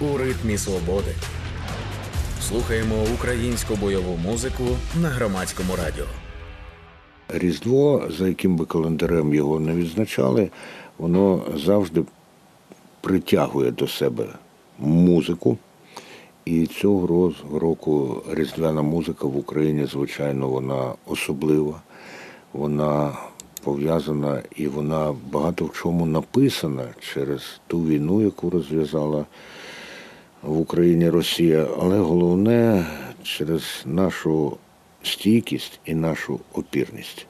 у ритмі свободи. Слухаємо українську бойову музику на громадському радіо. Різдво, за яким би календарем його не відзначали, воно завжди притягує до себе музику. І цього року різдвяна музика в Україні, звичайно, вона особлива, вона пов'язана і вона багато в чому написана через ту війну, яку розв'язала в Україні Росія, але головне через нашу стійкість і нашу опірність.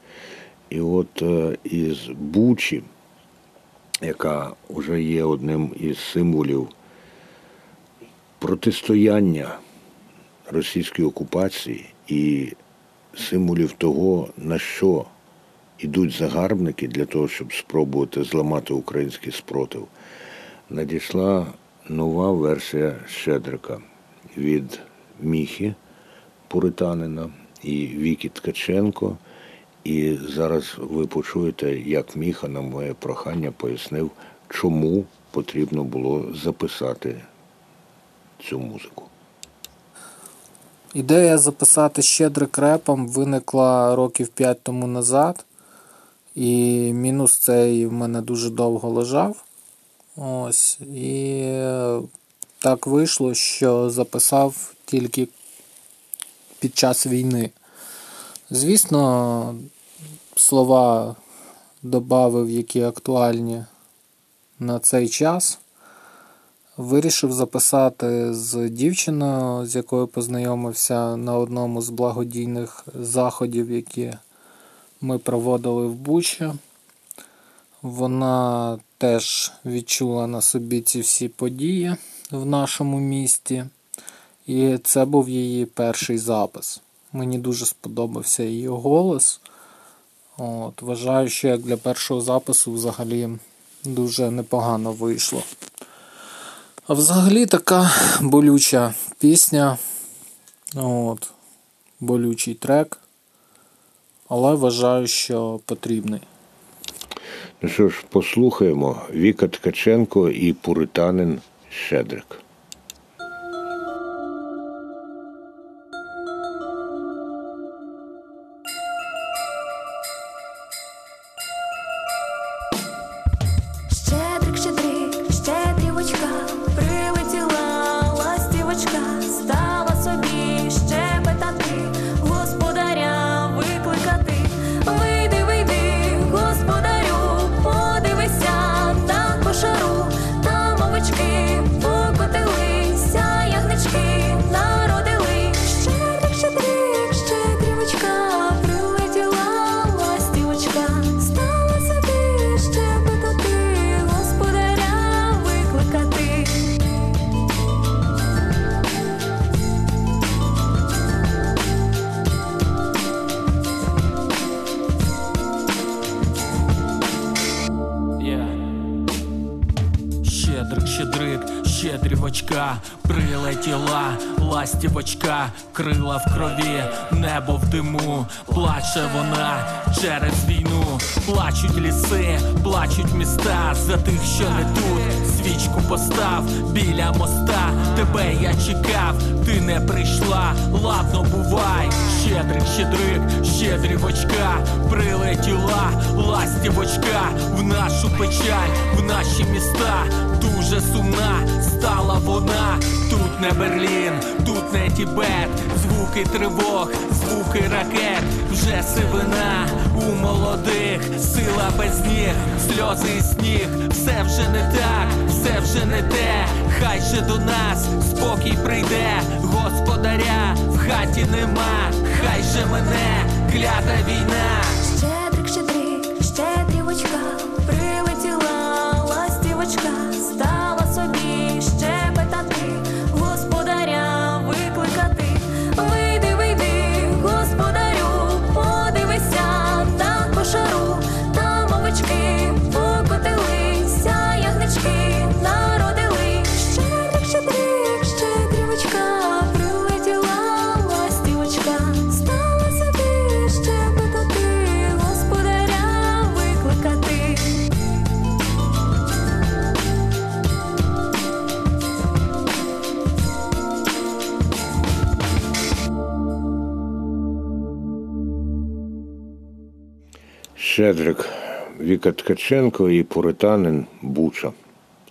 І от е, із Бучі, яка вже є одним із символів протистояння російської окупації і символів того, на що йдуть загарбники для того, щоб спробувати зламати український спротив, надійшла нова версія Щедрика від Міхі Пуританина і Вікі Ткаченко. І зараз ви почуєте, як Міха на моє прохання пояснив, чому потрібно було записати цю музику. Ідея записати щедрик репом виникла років 5 тому назад. І мінус цей в мене дуже довго лежав. Ось. І так вийшло, що записав тільки під час війни. Звісно, слова додав, які актуальні на цей час. Вирішив записати з дівчиною, з якою познайомився на одному з благодійних заходів, які ми проводили в Бучі. Вона теж відчула на собі ці всі події в нашому місті. І це був її перший запис. Мені дуже сподобався її голос. От, Вважаю, що як для першого запису взагалі дуже непогано вийшло. А взагалі така болюча пісня. От, Болючий трек. Але вважаю, що потрібний. Ну що ж, послухаємо Віка Ткаченко і Пуританин Щедрик. Диму, плаче вона через війну, плачуть ліси, плачуть міста. За тих, що не тут. Свічку постав біля моста, тебе я чекав, ти не прийшла, ладно, бувай, щедрик, щедрик, щедрівочка, прилетіла, ластівочка, в нашу печаль, в наші міста, дуже сумна стала вона, тут не Берлін, тут не Тібет, звуки тривог, звуки ракет, вже сивина у молодих, сила без ніг, сльози і сніг, все вже не так, все вже не те, хай же до нас спокій прийде, господаря в хаті нема, хай же мене клята війна. Щедрик, Віка Ткаченко і Пуританин Буча.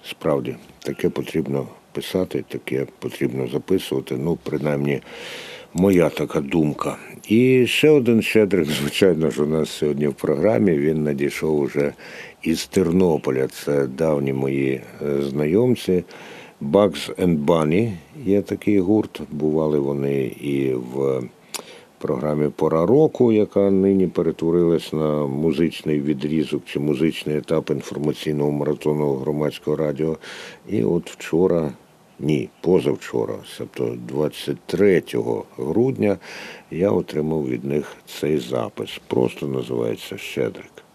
Справді, таке потрібно писати, таке потрібно записувати. Ну, принаймні, моя така думка. І ще один Щедрик, звичайно ж, у нас сьогодні в програмі. Він надійшов уже із Тернополя. Це давні мої е, знайомці. Bugs and Bunny є такий гурт. Бували вони і в програмі Пора року, яка нині перетворилась на музичний відрізок чи музичний етап інформаційного маратону громадського радіо. І от вчора, ні, позавчора, тобто 23 грудня, я отримав від них цей запис. Просто називається Щедрик.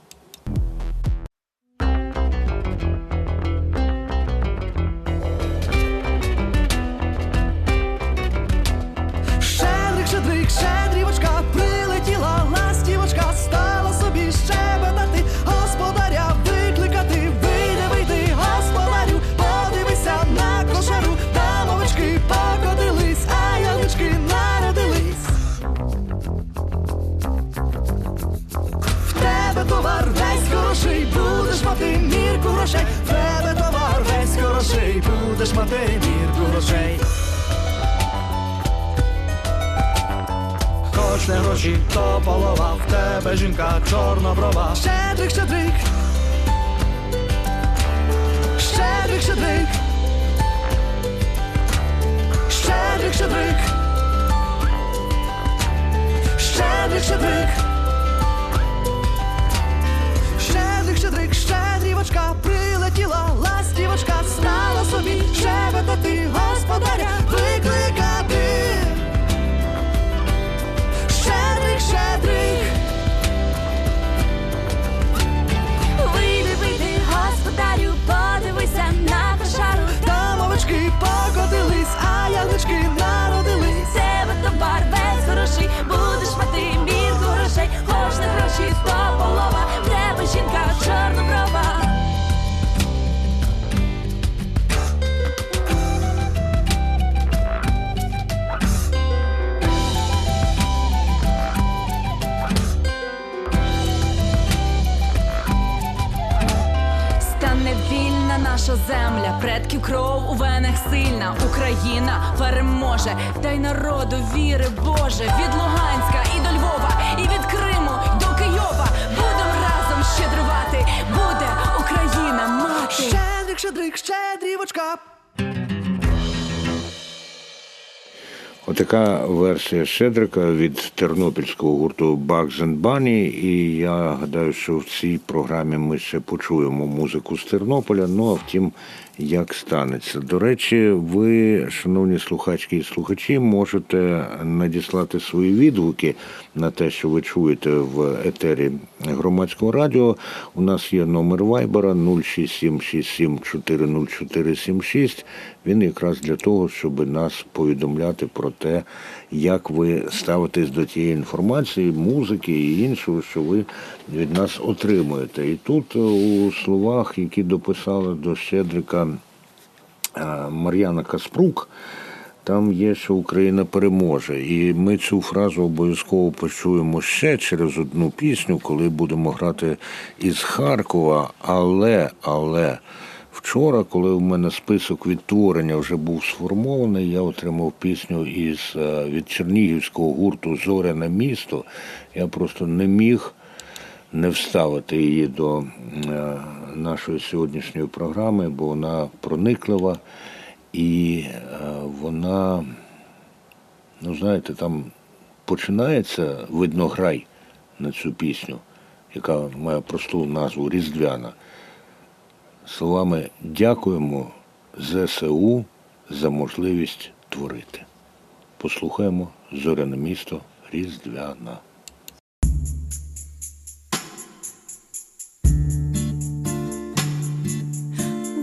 Наша земля, предків кров у венах сильна. Україна переможе, та й народу віри Боже. Від Луганська і до Львова, і від Криму до Києва. Будем разом щедрувати, буде Україна мати. Щедрик, щедрик, щедрівочка. Отака версія Щедрика від тернопільського гурту Bugs and Bunny. І я гадаю, що в цій програмі ми ще почуємо музику з Тернополя. Ну а втім, як станеться. До речі, ви, шановні слухачки і слухачі, можете надіслати свої відгуки на те, що ви чуєте в етері громадського радіо. У нас є номер вайбера 06767400476. Він якраз для того, щоб нас повідомляти про те, як ви ставитесь до тієї інформації, музики і іншого, що ви від нас отримуєте. І тут е, у словах, які дописала до Щедрика е, Мар'яна Каспрук, там є, що Україна переможе. І ми цю фразу обов'язково почуємо ще через одну пісню, коли будемо грати із Харкова. Але, але вчора, коли в мене список відтворення вже був сформований, я отримав пісню із е, від чернігівського гурту Зоряне місто. Я просто не міг не вставити її до е, нашої сьогоднішньої програми, бо вона прониклива і е, вона, ну знаєте, там починається видно грай на цю пісню, яка має просту назву Різдвяна. Словами дякуємо ЗСУ за можливість творити. Послухаємо зоряне місто Різдвяна.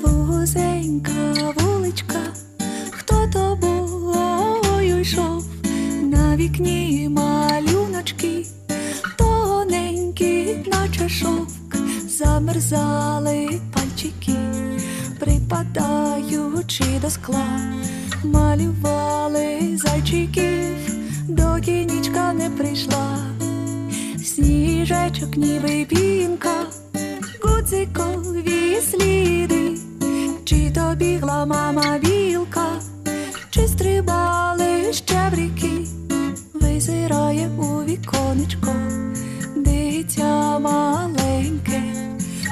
Вузенька вуличка, хто тобою йшов, на вікні малюночки, тоненькі, наче шовк, замерзали пальчики, припадаючи до скла, малювали зайчиків, доки нічка не прийшла. Сніж стрічечок, ніби пінка, гудзикові сліди, чи то бігла мама білка, чи стрибали щебрики, визирає у віконечко, дитя маленьке,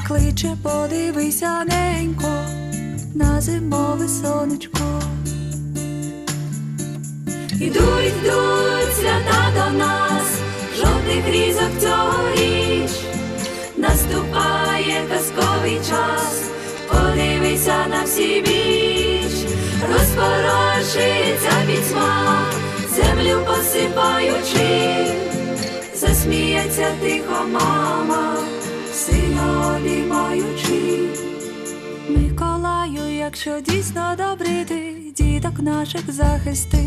кличе, подивися ненько на зимове сонечко. Ідуть, йдуть свята до нас, жовтих різок цьогоріч, наступає казковий час, подивися на всі біч, розпорошиться пітьма, землю посипаючи, засміється тихо мама, сина обіймаючи. Миколаю, якщо дійсно добрий ти, діток наших захисти.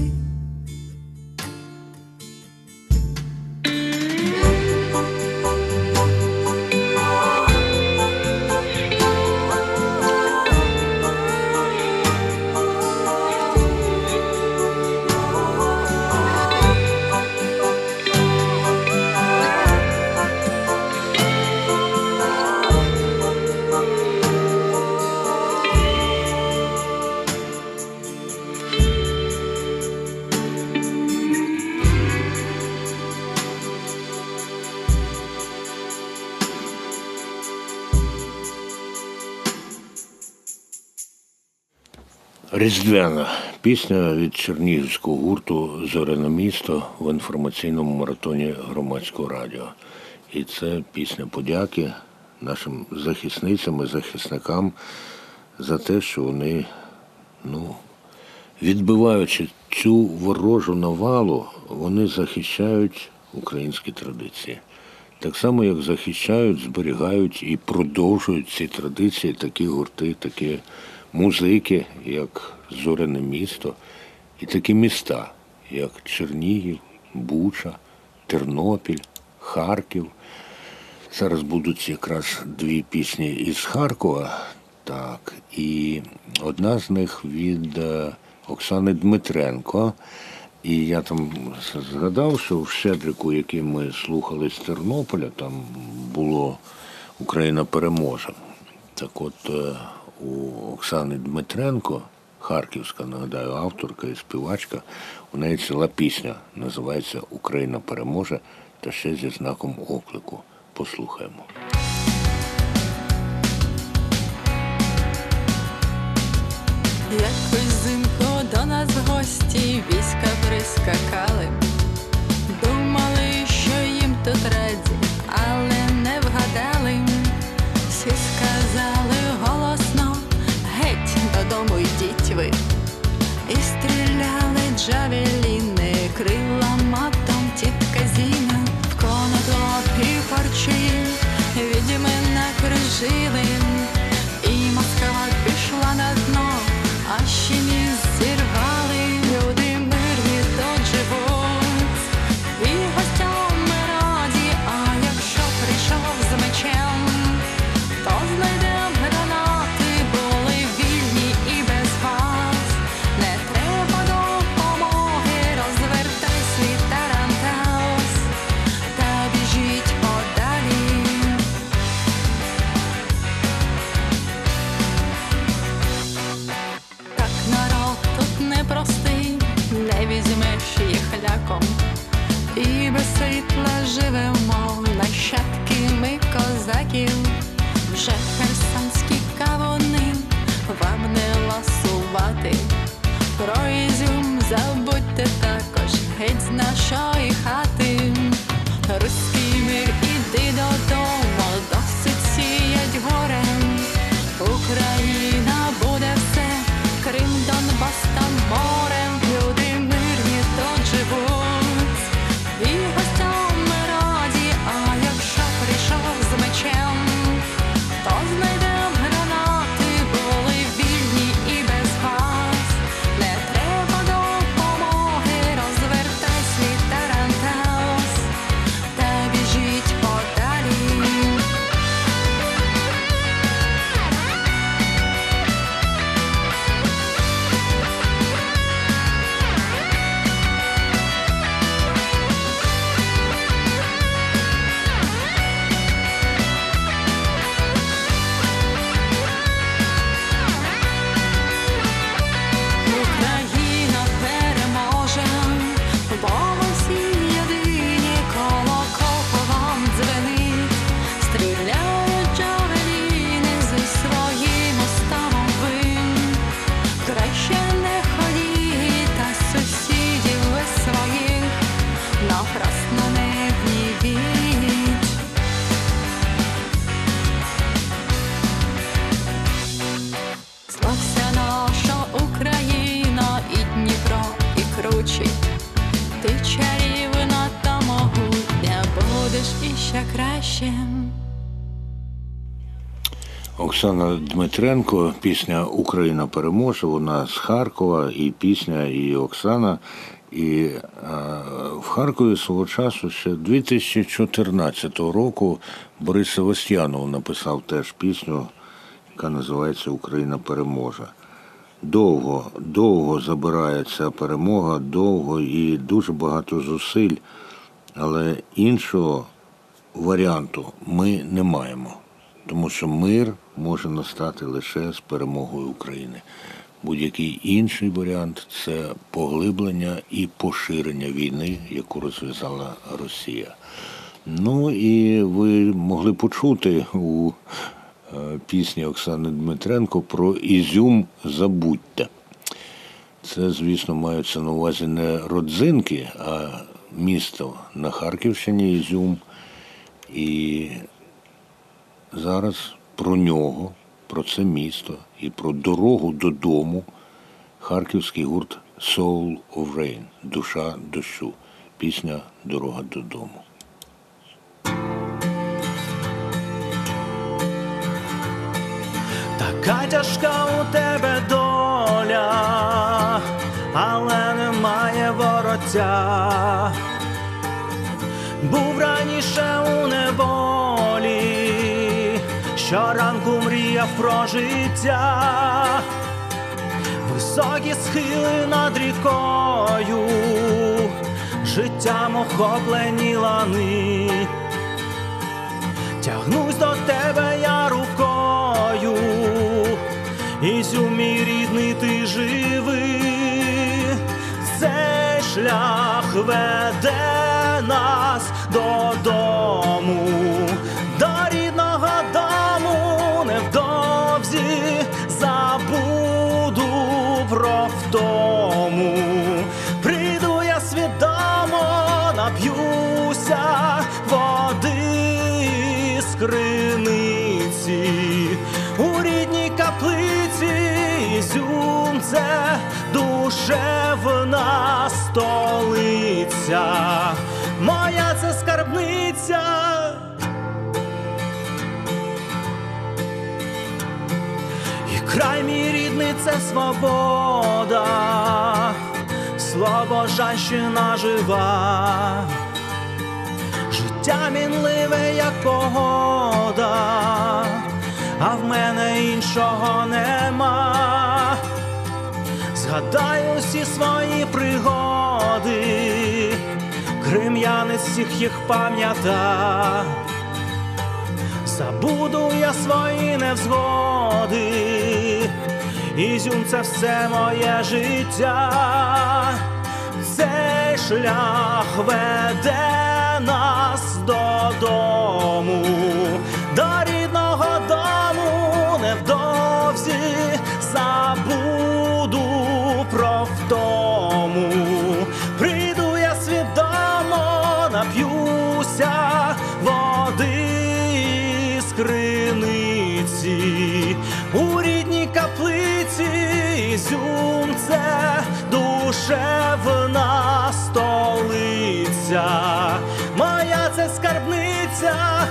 Різдвяна пісня від чернігівського гурту Зоряне місто в інформаційному маратоні громадського радіо. І це пісня подяки нашим захисницям і захисникам за те, що вони, ну, відбиваючи цю ворожу навалу, вони захищають українські традиції. Так само, як захищають, зберігають і продовжують ці традиції такі гурти, такі музики, як Зоряне місто, і такі міста, як Чернігів, Буча, Тернопіль, Харків. Зараз будуть якраз дві пісні із Харкова. Так, і одна з них від е, Оксани Дмитренко. І я там згадав, що в Щедрику, який ми слухали з Тернополя, там було Україна переможе. Так от е, у Оксани Дмитренко, харківська, нагадаю, авторка і співачка, у неї ціла пісня називається Україна переможе та ще зі знаком оклику. Послухаємо. Якось зимко до нас гості війська прискакали. Думали, що їм тут раді, але стріляли джавеліни, крила матом тітка Зіна, в конотопі парчі, відьми накружили, 遗憾。Оксана Дмитренко, пісня Україна переможе. Вона з Харкова, і пісня, і Оксана. І е, в Харкові свого часу ще 2014 року Борис Севастьянов написав теж пісню, яка називається Україна переможе. Довго, довго забирається перемога, довго і дуже багато зусиль, але іншого варіанту ми не маємо, тому що мир може настати лише з перемогою України. Будь-який інший варіант це поглиблення і поширення війни, яку розв'язала Росія. Ну і ви могли почути у е, пісні Оксани Дмитренко про Ізюм забудьте. Це, звісно, маються на увазі не родзинки, а місто на Харківщині Ізюм. І зараз про нього, про це місто і про дорогу додому харківський гурт Soul of Rain Душа дощу. Пісня Дорога додому. Така тяжка у тебе доля, але немає вороття. Був раніше у неволі, щоранку мріяв про життя, високі схили над рікою, життям охоплені лани. Тягнусь до тебе я рукою, Ізюм мій рідний ти живий, цей шлях веде нас додому, про. Прийду я свідомо, нап'юся води з криниці у рідній каплиці Ізюм душевна столиця, моя це скарбниця. Край мій рідний це свобода, Слобожанщина жива, життя мінливе, як погода, а в мене іншого нема. Згадаю всі свої пригоди, крим'янець всіх їх пам'ята. Забуду я свої невзгоди, Ізюм це все моє життя, цей шлях веде нас додому, душевна столиця, моя це скарбниця.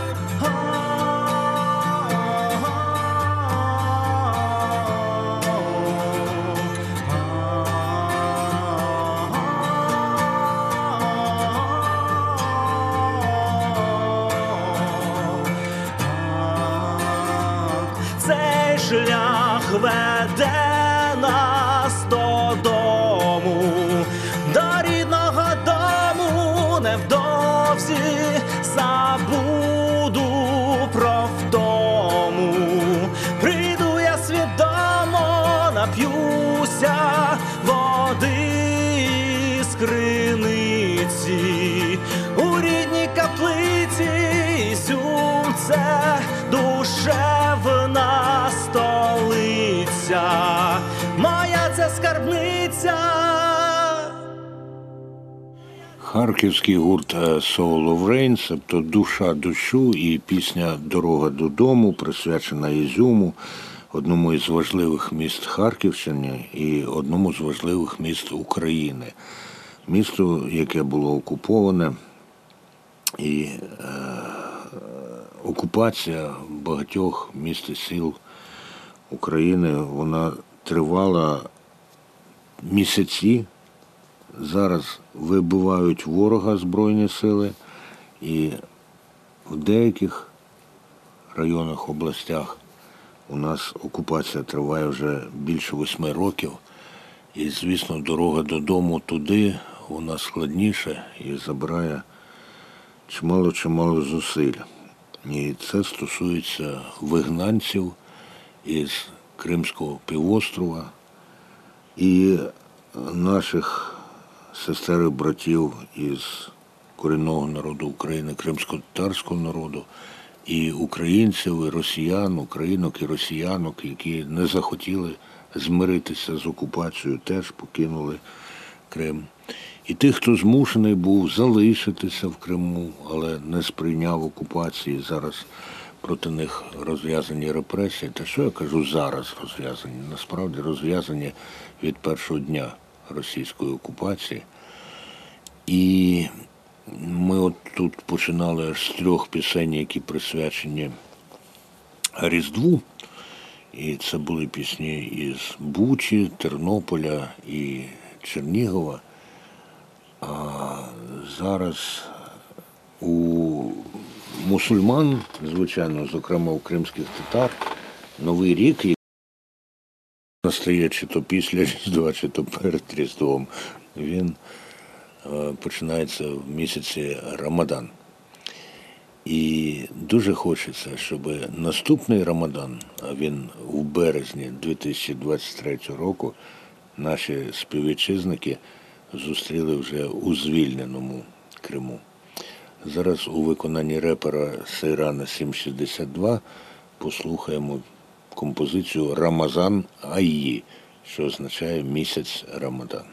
Невдовзі забуду Харківський гурт е, Soul of Rain, тобто душа дощу і пісня Дорога додому, присвячена Ізюму. одному із важливих міст Харківщини і одному з важливих міст України. Місто, яке було окуповане, і е, окупація багатьох міст і сіл України вона тривала місяці. Зараз вибивають ворога Збройні сили, і в деяких районах, областях у нас окупація триває вже більше восьми років. І, звісно, дорога додому туди вона складніша і забирає чимало-чимало зусиль. І це стосується вигнанців із Кримського півострова і наших сестер і братів із корінного народу України, кримсько-татарського народу, і українців, і росіян, українок і росіянок, які не захотіли змиритися з окупацією, теж покинули Крим. І тих, хто змушений був залишитися в Криму, але не сприйняв окупації, зараз проти них розв'язані репресії. Та що я кажу зараз розв'язані? Насправді розв'язані від першого дня російської окупації. І ми от тут починали з трьох пісень, які присвячені Різдву. І це були пісні із Бучі, Тернополя і Чернігова. А зараз у мусульман, звичайно, зокрема у кримських татар, Новий рік настає чи то після Різдва, чи то перед Різдвом. Він е, починається в місяці Рамадан. І дуже хочеться, щоб наступний Рамадан, а він у березні 2023 року, наші співвітчизники зустріли вже у звільненому Криму. Зараз у виконанні репера Сейрана 762 послухаємо композицію Рамазан Аї, що означає місяць Рамадан.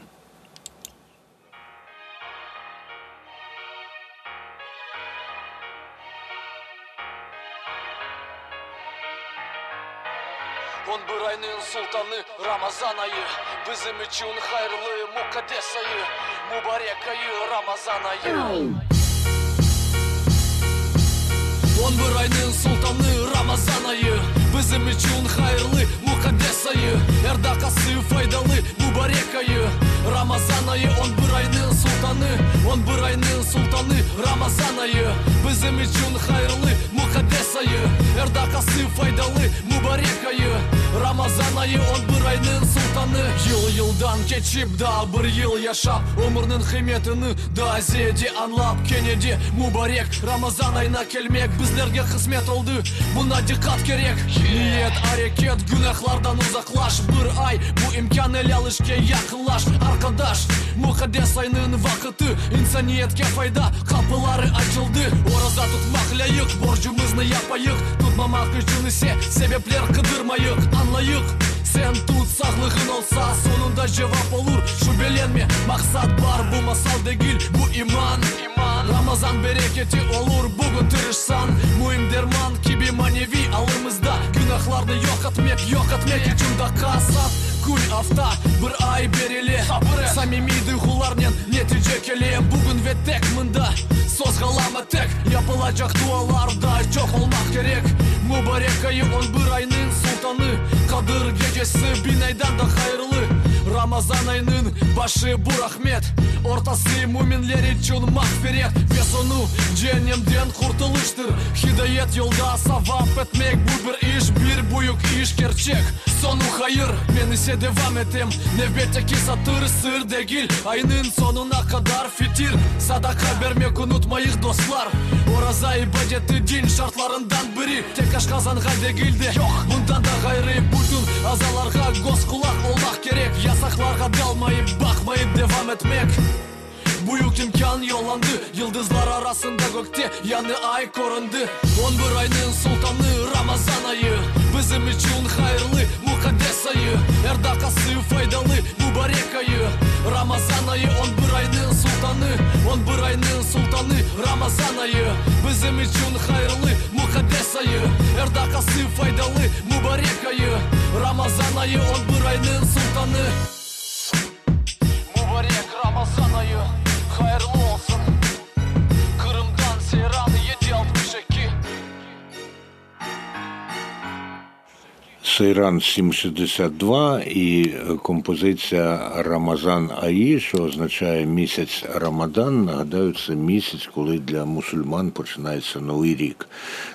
Он бырайнын султаны Рамазанайы Bizim için hayırlı mukaddesayı Mübarekayı Ramazanayı Он бырайнын султаны Рамазанайы Mukaddesayı Erdakası faydalı mübarekayı Ramazan ayı on bir ayının sultanı On bir ayının sultanı Ramazan ayı Bizim için hayırlı mukaddes ayı Erdakası faydalı mübarek ayı Ramazan ayı on bir ayının sultanı. Yıl yıldan geçip daha bir yıl yaşap Ömrünün kıymetini daha ziyade anlap Kennedy mübarek Ramazan ayına gelmek bizlerge kısmet oldu. Buna dikkat gerek. Niyet hareket günahlardan uzaklaş. Bir ay bu imkan ele alışke yakınlaş Arkadaş mukaddes ayının vakıtı. İnsaniyetke fayda kapıları açıldı. Oraza tutmak layık borcumuzni yapayık мамақ жүнісе себеплер қыдырмайық анлайық сен тут сақлығын олса соныңда жауап olur шүбеленме мақсат бар бұл дегил бу иман. Рамазан берекети олур бүгін тырышсан муим дерман киби маневи алымызда күнәһларды йоқатмек йоқатмек yo'q etmek uchun daqasat кул авта бір ай береле. Самими дұйғылармен нәтиже келе. Бүгін веттек мында kalama tek Yapılacak dualarda çok olmak gerek. Mübarek ayı on bir ayının sultanı. Kadir gecesi bin aydan da hayırlı рамазан айының башы бурахмет. Ортасы муминдер үчүн мағфирет весону жээнемден куртулуштур хидает елда савап этмек бул бир иш бир буюк иш керчек. Сону хайыр мен исе девам этем невбетеки сатыр сыр дегил айнын сонуна кадар фитир. Садака бермек унутмайык дослар ораза ибадети дин шартларындан бири тек ашказанга дегил де жок мындан да гайры бутун. Азаларга кулак болмак керек. Gerek Yasaklarga dalmayıp bakmayıp devam etmek. Büyük imkan yollandı Yıldızlar arasında gökte yanı ay korundu. On bir ayının sultanı Ramazan ayı Bizim için hayırlı mukaddes ayı. Erdakası faydalı mübarek ayı. Ramazan ayı on bir ayının sultanı On bir ayının sultanı Ramazan ayı. Bizim için hayırlı mukaddes ayı. Erdakası faydalı mübarek ayı Ramazan ayı on ol buranın sultanı. Mübarek Ramazan ayı. Сейран 762 і е, композиція Рамазан Аї, що означає місяць Рамадан. Нагадаю, це місяць, коли для мусульман починається новий рік.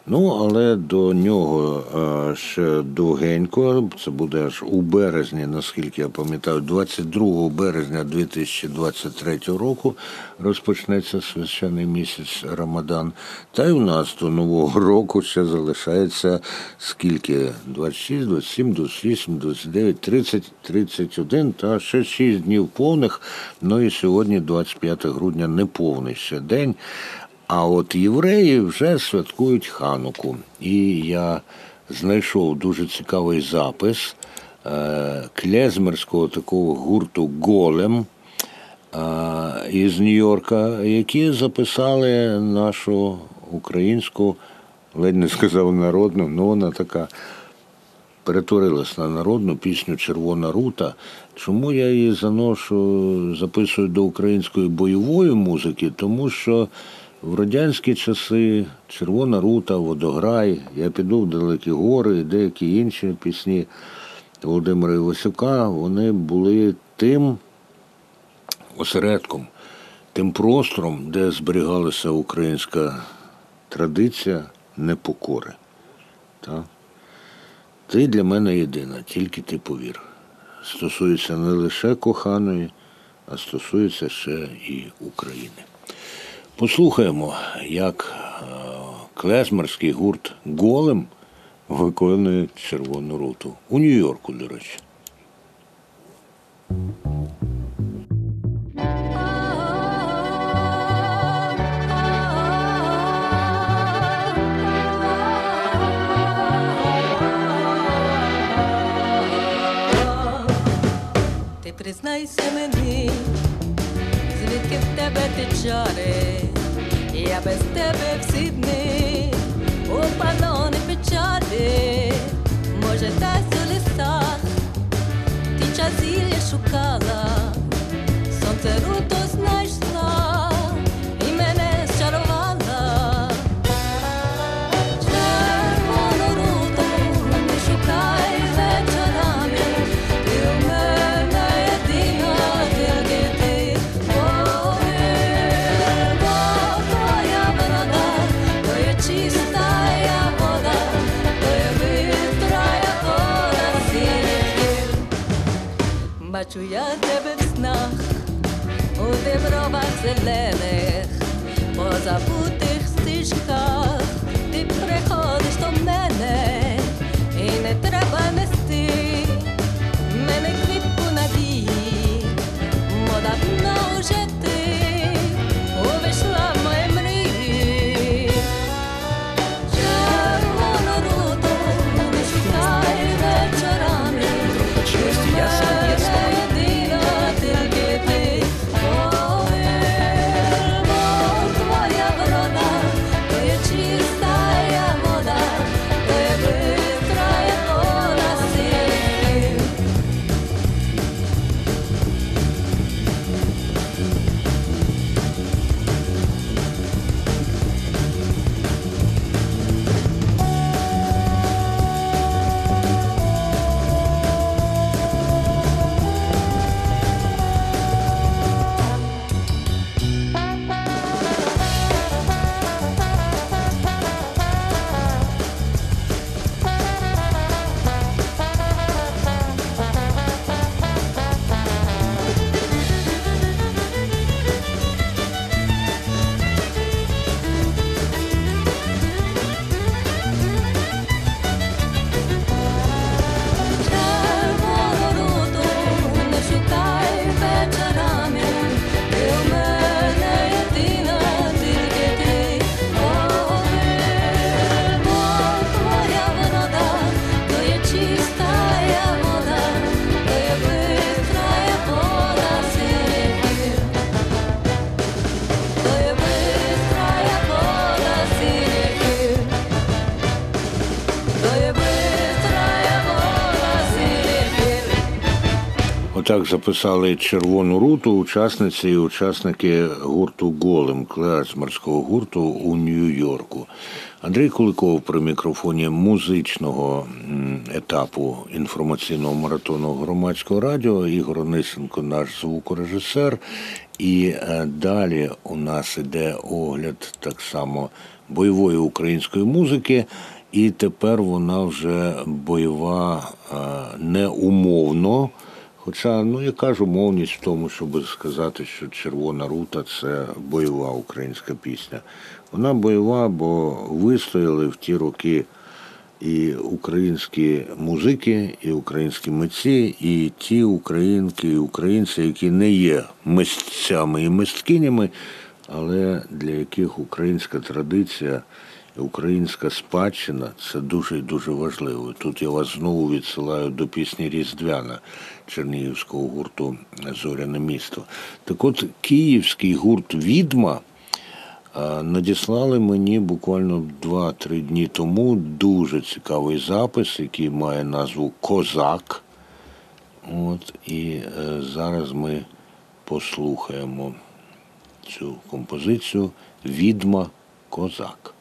Ну, але до нього е, ще довгенько. Це буде аж у березні, наскільки я пам'ятаю, 22 березня 2023 року розпочнеться священний місяць Рамадан. Та й у нас до Нового року ще залишається скільки? 26, 27, 28, 29, 30, 31 та ще 6 днів повних. Ну і сьогодні, 25 грудня, неповний ще день. А от євреї вже святкують хануку. І я знайшов дуже цікавий запис е, клезмерського такого гурту Голем із Нью-Йорка, які записали нашу українську, ледь не сказав народну, ну вона така перетворилась на народну пісню Червона рута. Чому я її заношу, записую до української бойової музики? Тому що в радянські часи Червона рута, Водограй, я піду в Далекі гори і деякі інші пісні Володимира Івасюка, вони були тим осередком, тим простором, де зберігалася українська традиція непокори. Так? Ти для мене єдина, тільки ти повір. Стосується не лише коханої, а стосується ще і України. Послухаємо, як е, клезмерський гурт Голем виконує червону роту у Нью-Йорку, до речі. Признайся мені, звідки в тебе ти чари, я без тебе всі дни, у панони печалі, може, десь у лісах, ти часілля шукала, сонце руто Бачу я тебе в снах, у дебровах зелених, по забутих стежках, ти приходиш до мене, і не треба нести Отак записали червону руту учасниці і учасники гурту Голем, клеарцмарського гурту у Нью-Йорку. Андрій Куликов при мікрофоні музичного етапу інформаційного маратону громадського радіо. Ігор Онисенко, наш звукорежисер. І е, далі у нас іде огляд так само бойової української музики. І тепер вона вже бойова е, не умовно. Хоча, ну яка ж умовність в тому, щоб сказати, що Червона рута це бойова українська пісня. Вона бойова, бо вистояли в ті роки і українські музики, і українські митці, і ті українки, і українці, які не є мисцями і мисткинями, але для яких українська традиція українська спадщина це дуже і дуже важливо. Тут я вас знову відсилаю до пісні Різдвяна Чернігівського гурту Зоряне місто. Так от київський гурт Відьма. Надіслали мені буквально 2-3 дні тому дуже цікавий запис, який має назву Козак. От, і е, зараз ми послухаємо цю композицію Відьма Козак.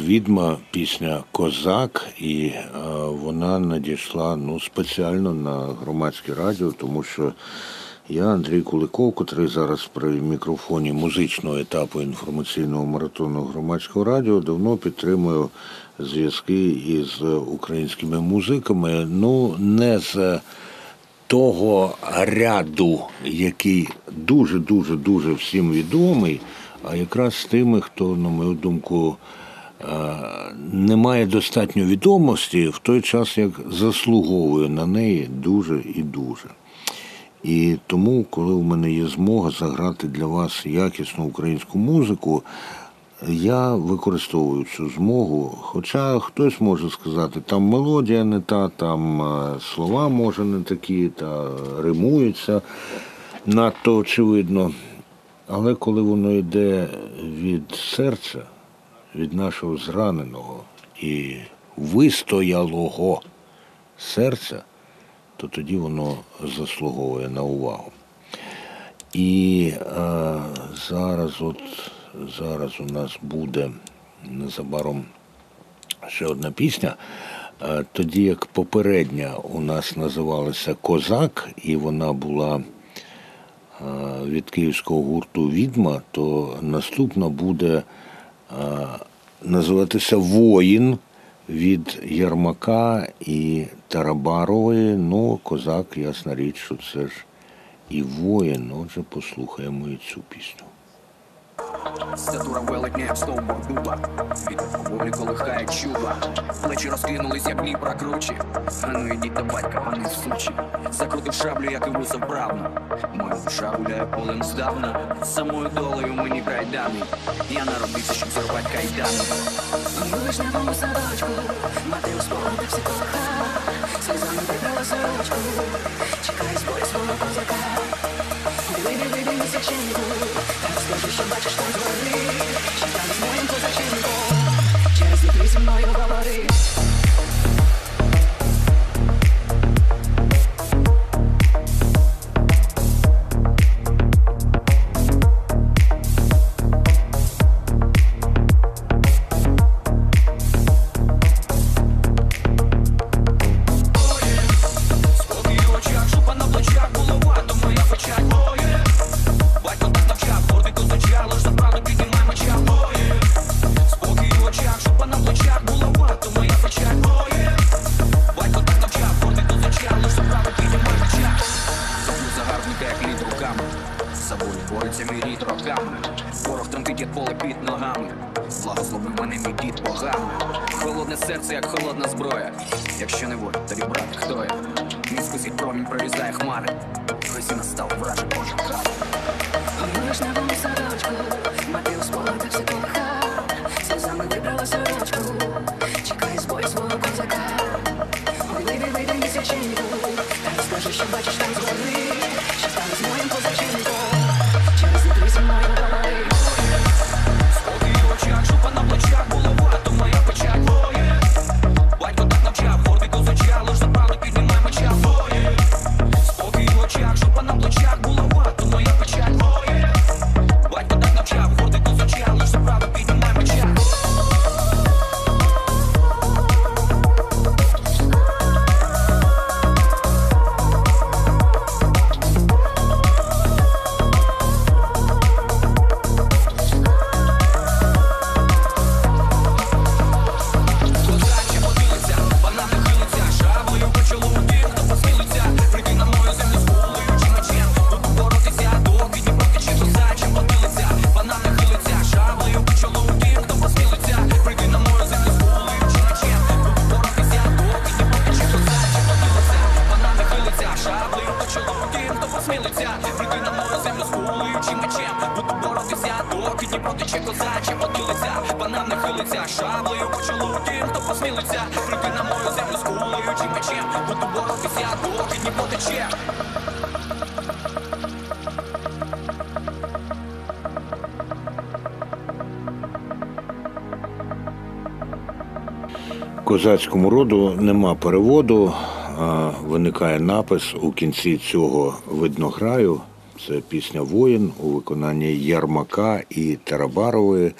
Відьма, пісня Козак, і е, вона надійшла ну, спеціально на громадське радіо, тому що я, Андрій Куликов, котрий зараз при мікрофоні музичного етапу інформаційного маратону громадського радіо, давно підтримую зв'язки із українськими музиками. Ну, не з того ряду, який дуже дуже дуже всім відомий, а якраз з тими, хто, на мою думку, е, не має достатньо відомості в той час, як заслуговує на неї дуже і дуже. І тому, коли в мене є змога заграти для вас якісну українську музику, я використовую цю змогу. Хоча хтось може сказати, там мелодія не та, там е, слова може не такі, та римуються надто очевидно. Але коли воно йде від серця, від нашого зраненого і вистоялого серця, то тоді воно заслуговує на увагу. І е, зараз, от зараз у нас буде незабаром ще одна пісня. Е, тоді як попередня у нас називалася Козак, і вона була е, від київського гурту Відьма, то наступна буде називатися Воїн від Єрмака і Тарабарової. Ну, козак, ясна річ, що це ж і воїн. Отже, послухаємо і цю пісню. Статура велетня, стовбур дуба. Від поволі колихає чуба. Плечі розкинулись, як Дніпра кручі. А ну ідіть до батька, вони сучі. Закрутив шаблю, як і вуса вправно Моя душа гуляє полем здавна. Самою долею мені крайданий Я народився, щоб зарвати кайдани. Вишневому садочку Мати у спогади всі кохала Козацькому роду нема переводу, виникає напис у кінці цього виднограю. Це пісня Воїн у виконанні Ярмака і Тарабарової.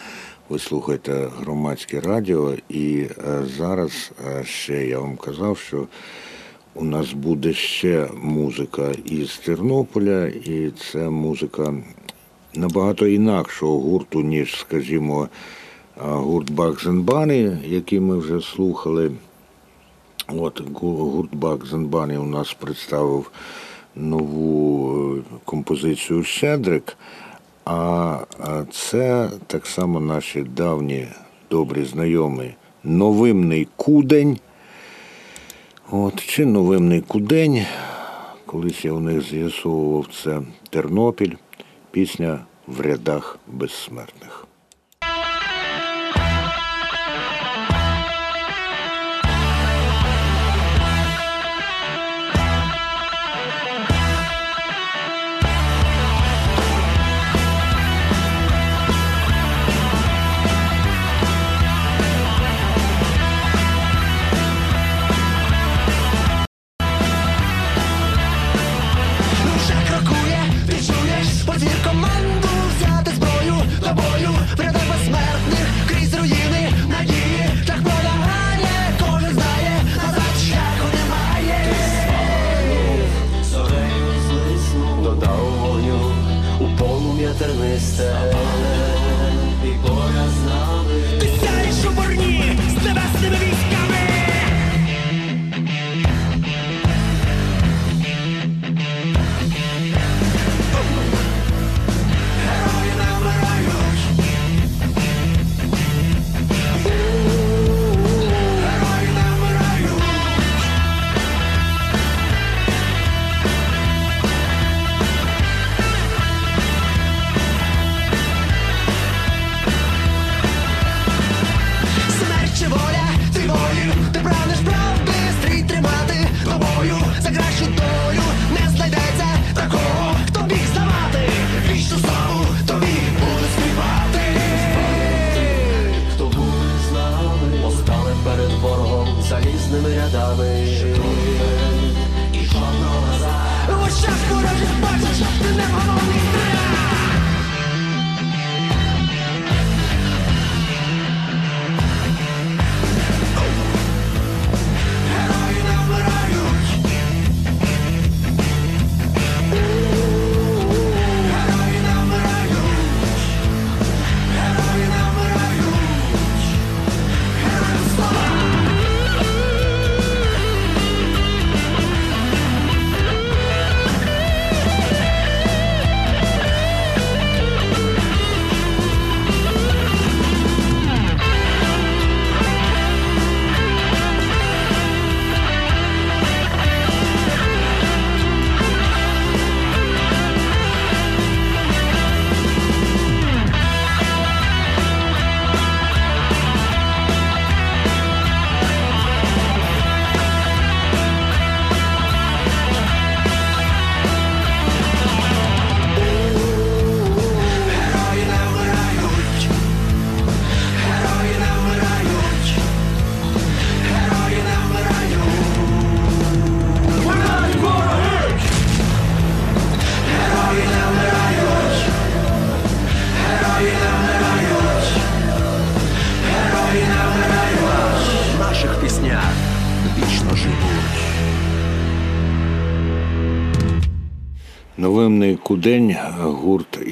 Ви слухаєте громадське радіо, і е, зараз е, ще я вам казав, що у нас буде ще музика із Тернополя, і це музика набагато інакшого гурту, ніж, скажімо, гурт Бакзенбани, який ми вже слухали. От гурт Бак Зенбані у нас представив нову е, композицію Щедрик. А це так само наші давні добрі знайомі Новимний Кудень. От, чи Новимний Кудень. Колись я у них з'ясовував це Тернопіль, пісня в рядах безсмертних. said.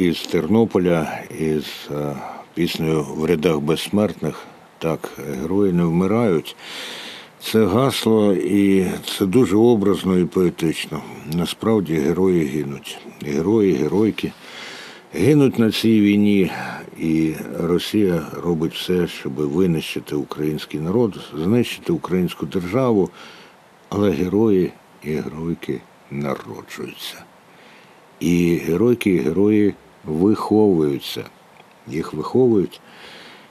Із Тернополя із е, піснею в рядах безсмертних. Так, герої не вмирають. Це гасло і це дуже образно і поетично. Насправді герої гинуть. Герої, геройки гинуть на цій війні, і Росія робить все, щоб винищити український народ, знищити українську державу. Але герої і геройки народжуються. І геройки і герої виховуються. Їх виховують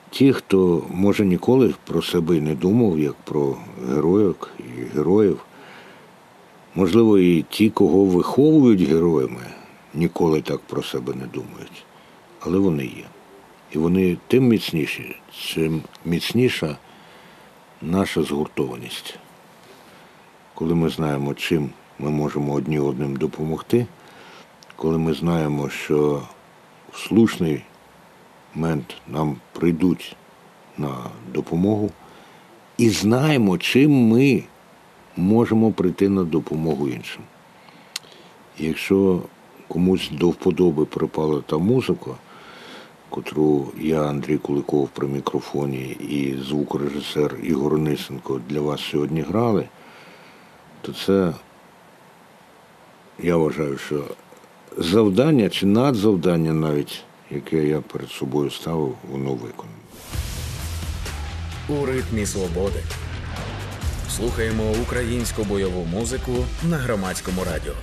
ті, хто може ніколи про себе не думав, як про героїк і героїв. Можливо, і ті, кого виховують героями, ніколи так про себе не думають. Але вони є. І вони тим міцніші, чим міцніша наша згуртованість. Коли ми знаємо, чим ми можемо одні одним допомогти, коли ми знаємо, що в слушний момент нам прийдуть на допомогу, і знаємо, чим ми можемо прийти на допомогу іншим. Якщо комусь до вподоби припала та музика, котру я, Андрій Куликов при мікрофоні і звукорежисер Ігор Нисенко для вас сьогодні грали – то це я вважаю, що завдання чи надзавдання навіть, яке я перед собою ставив, воно виконано. У ритмі свободи. Слухаємо українську бойову музику на громадському радіо.